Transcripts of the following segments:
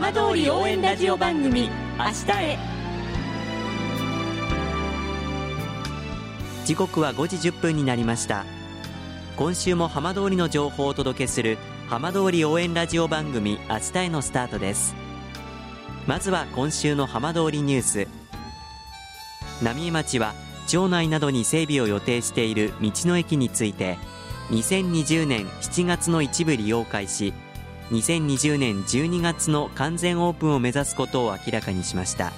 浜通り応援ラジオ番組明日へ。時刻は5時1分になりました。今週も浜通りの情報をお届けする浜通り応援ラジオ番組明日へのスタートです。まずは今週の浜通りニュース。浪江町は町内などに整備を予定している道の駅について2020年7月の一部利用開始。2020年12月の完全オープンを目指すことを明らかにしました。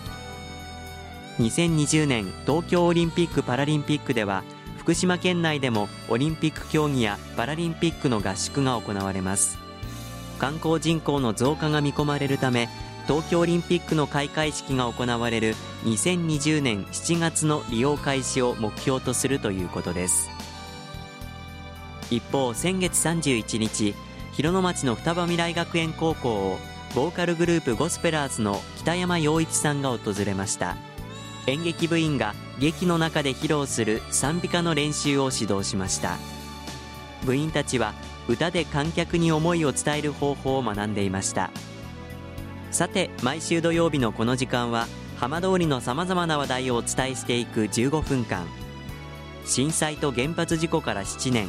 2020年東京オリンピック・パラリンピックでは福島県内でもオリンピック競技やパラリンピックの合宿が行われます。観光人口の増加が見込まれるため東京オリンピックの開会式が行われる2020年7月の利用開始を目標とするということです。一方先月31日広野町の双葉未来学園高校をボーカルグループゴスペラーズの北山陽一さんが訪れました。演劇部員が劇の中で披露する賛美歌の練習を指導しました。部員たちは歌で観客に思いを伝える方法を学んでいました。さて毎週土曜日のこの時間は浜通りのさまざまな話題をお伝えしていく15分間。震災と原発事故から7年。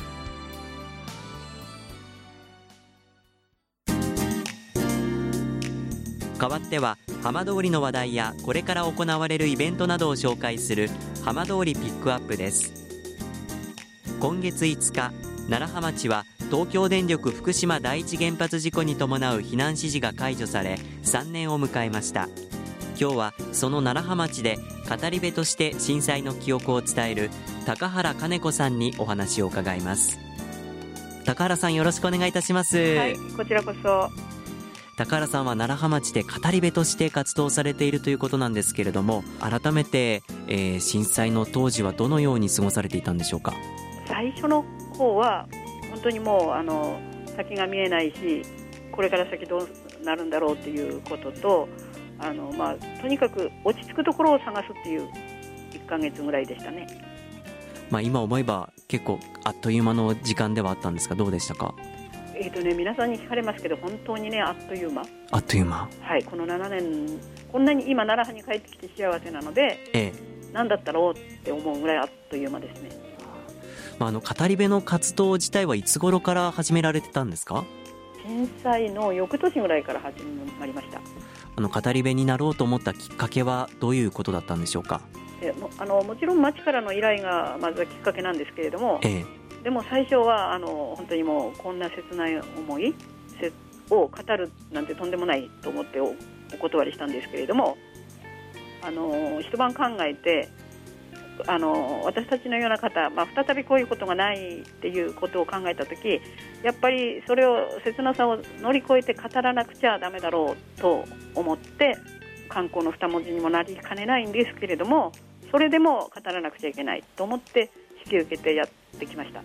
ては浜通りの話題やこれから行われるイベントなどを紹介する浜通りピックアップです。今月5日楢葉町は東京電力福島第一原発事故に伴う避難指示が解除され3年を迎えました。今日はその楢葉町で語り部として震災の記憶を伝える高原金子さんにお話を伺います。高原さんよろしくお願いいたします。はいこちらこそ。高原さんは楢葉町で語り部として活動されているということなんですけれども改めて、えー、震災の当時はどのように過ごされていたんでしょうか？最初の方は本当にもうあの先が見えないしこれから先どうなるんだろうということとあの、まあ、とにかく落ち着くところを探すっていう1ヶ月ぐらいでしたね、まあ、今思えば結構あっという間の時間ではあったんですがどうでしたか？えーとね、皆さんに聞かれますけど本当にねあっという間。あっという間。はいこの7年こんなに今奈良に帰ってきて幸せなので、ええ、何だったろうって思うぐらいあっという間ですね、まあ、あの語り部の活動自体はいつ頃から始められてたんですか？震災の翌年ぐらいから始まりました。あの語り部になろうと思ったきっかけはどういうことだったんでしょうか？えもあのもちろん町からの依頼がまずはきっかけなんですけれども、ええでも最初はあの本当にもうこんな切ない思いを語るなんてとんでもないと思ってお断りしたんですけれどもあの一晩考えてあの私たちのような方、まあ、再びこういうことがないっていうことを考えた時やっぱりそれを切なさを乗り越えて語らなくちゃだめだろうと思って観光の二文字にもなりかねないんですけれどもそれでも語らなくちゃいけないと思って引き受けてやってきました。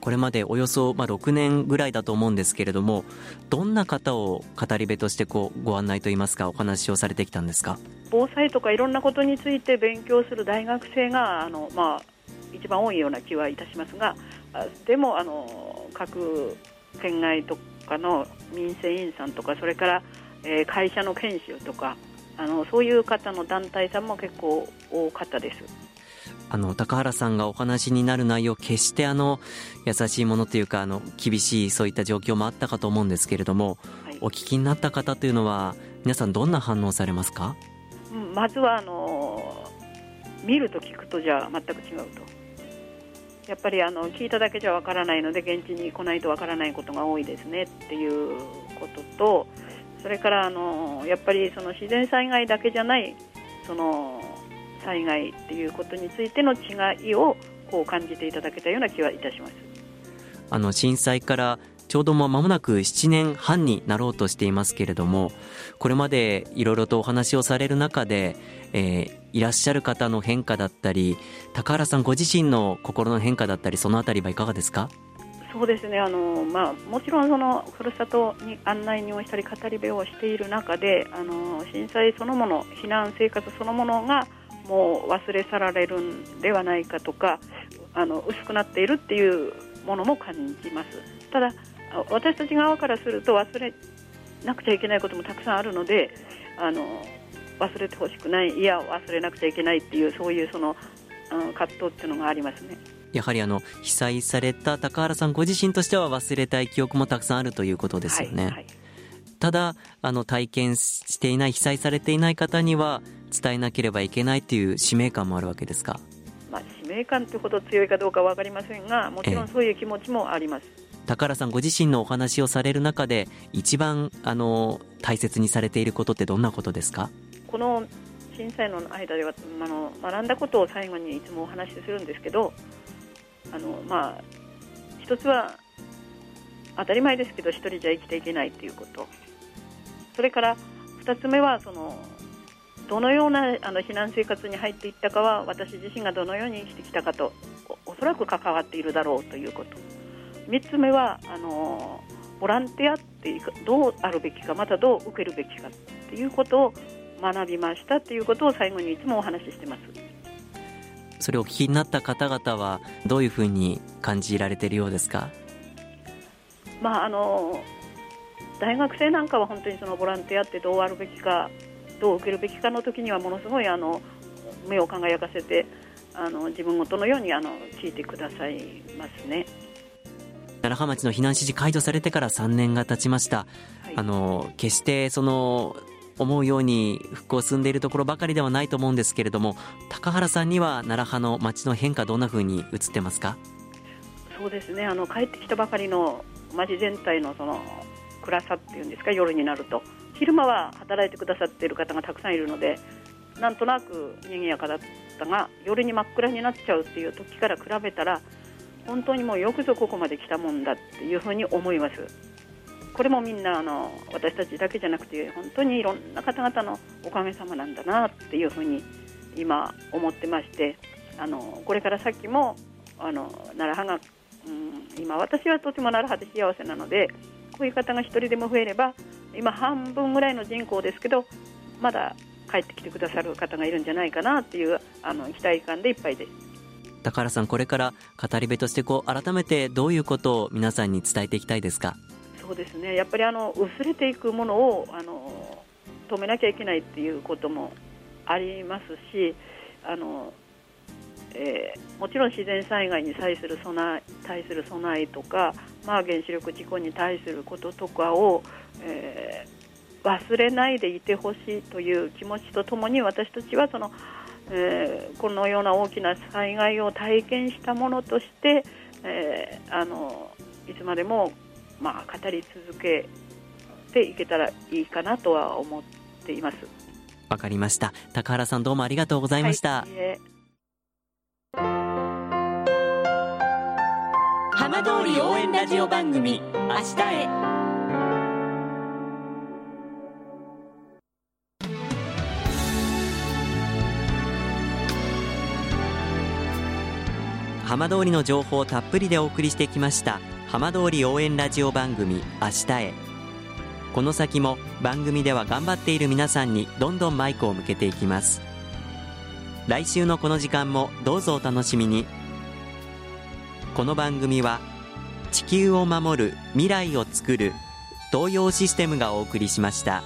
これまでおよそまあ6年ぐらいだと思うんですけれどもどんな方を語り部としてこうご案内といいますかお話をされてきたんですか？防災とかいろんなことについて勉強する大学生があの、まあ、一番多いような気はいたしますがでもあの各県外とかの民生委員さんとかそれから、えー、会社の研修とかあのそういう方の団体さんも結構多かったです。あの高原さんがお話になる内容決してあの優しいものというかあの厳しいそういった状況もあったかと思うんですけれども、はい、お聞きになった方というのは皆さんどんな反応されますか、うん、まずはあの見ると聞くとじゃ全く違うと。やっぱりあの聞いただけじゃわからないので現地に来ないとわからないことが多いですねっていうこととそれからあのやっぱりその自然災害だけじゃないその災害っていうことについての違いをこう感じていただけたような気はいたします。あの震災からちょうど間もなく7年半になろうとしていますけれどもこれまでいろいろとお話をされる中で、えー、いらっしゃる方の変化だったり高原さんご自身の心の変化だったりそのあたりはいかがですか？そうですね。あの、まあ、もちろんそのふるさとに案内人をしたり語り部をしている中であの震災そのもの避難生活そのものがもう忘れ去られるんではないかとかあの薄くなっているっていうものも感じますただ私たち側からすると忘れなくちゃいけないこともたくさんあるのであの忘れてほしくないいや忘れなくちゃいけないっていうそういうその、うん、葛藤っていうのがありますね。やはりあの被災された高原さんご自身としては忘れたい記憶もたくさんあるということですよね。はいはい、ただあの体験していない被災されていない方には伝えなければいけないという使命感もあるわけですか？まあ、使命感というほど強いかどうか分かりませんがもちろんそういう気持ちもあります。高原さんご自身のお話をされる中で一番あの大切にされていることってどんなことですか？この震災の間ではあの学んだことを最後にいつもお話しするんですけどあの、まあ、一つは当たり前ですけど一人じゃ生きていけないということそれから二つ目はそのどのようなあの避難生活に入っていったかは私自身がどのように生きてきたかとおそらく関わっているだろうということ。3つ目はあのボランティアってどうあるべきかまたどう受けるべきかっていうことを学びましたっていうことを最後にいつもお話ししてます。それをお聞きになった方々はどういうふうに感じられているようですか？まああの大学生なんかは本当にそのボランティアってどうあるべきかどう受けるべきかの時にはものすごいあの目を輝かせてあの自分ごとのようにあの聞いてくださいますね。楢葉町の避難指示解除されてから3年が経ちました、はい、あの決してその思うように復興進んでいるところばかりではないと思うんですけれども高原さんには楢葉の町の変化どんなふうに映ってますか？そうですね。あの帰ってきたばかりの町全体のその暗さっていうんですか夜になると昼間は働いてくださっている方がたくさんいるのでなんとなく賑やかだったが夜に真っ暗になっちゃうっていう時から比べたら本当にもうよくぞここまで来たもんだっていうふうに思います。これもみんなあの私たちだけじゃなくて本当にいろんな方々のおかげさまなんだなっていうふうに今思ってましてあのこれから先もあの奈良派が、うん、今私はとても奈良派で幸せなのでこういう方が1人でも増えれば今半分ぐらいの人口ですけどまだ帰ってきてくださる方がいるんじゃないかなっていうあの期待感でいっぱいです。高原さんこれから語り部としてこう改めてどういうことを皆さんに伝えていきたいですか？そうですねやっぱりあの薄れていくものをあの止めなきゃいけないっていうこともありますしあの、えー、もちろん自然災害に対する備え対する備えとか、まあ、原子力事故に対することとかを、えー、忘れないでいてほしいという気持ちとともに私たちはそのえー、このような大きな災害を体験したものとして、えー、あのいつまでも、まあ、語り続けていけたらいいかなとは思っています。わかりました。高原さんどうもありがとうございました、はい、浜通り応援ラジオ番組明日へ。浜通りの情報をたっぷりでお送りしてきました浜通り応援ラジオ番組明日へ。この先も番組では頑張っている皆さんにどんどんマイクを向けていきます。来週のこの時間もどうぞお楽しみに。この番組は地球を守る未来をつくる東洋システムがお送りしました。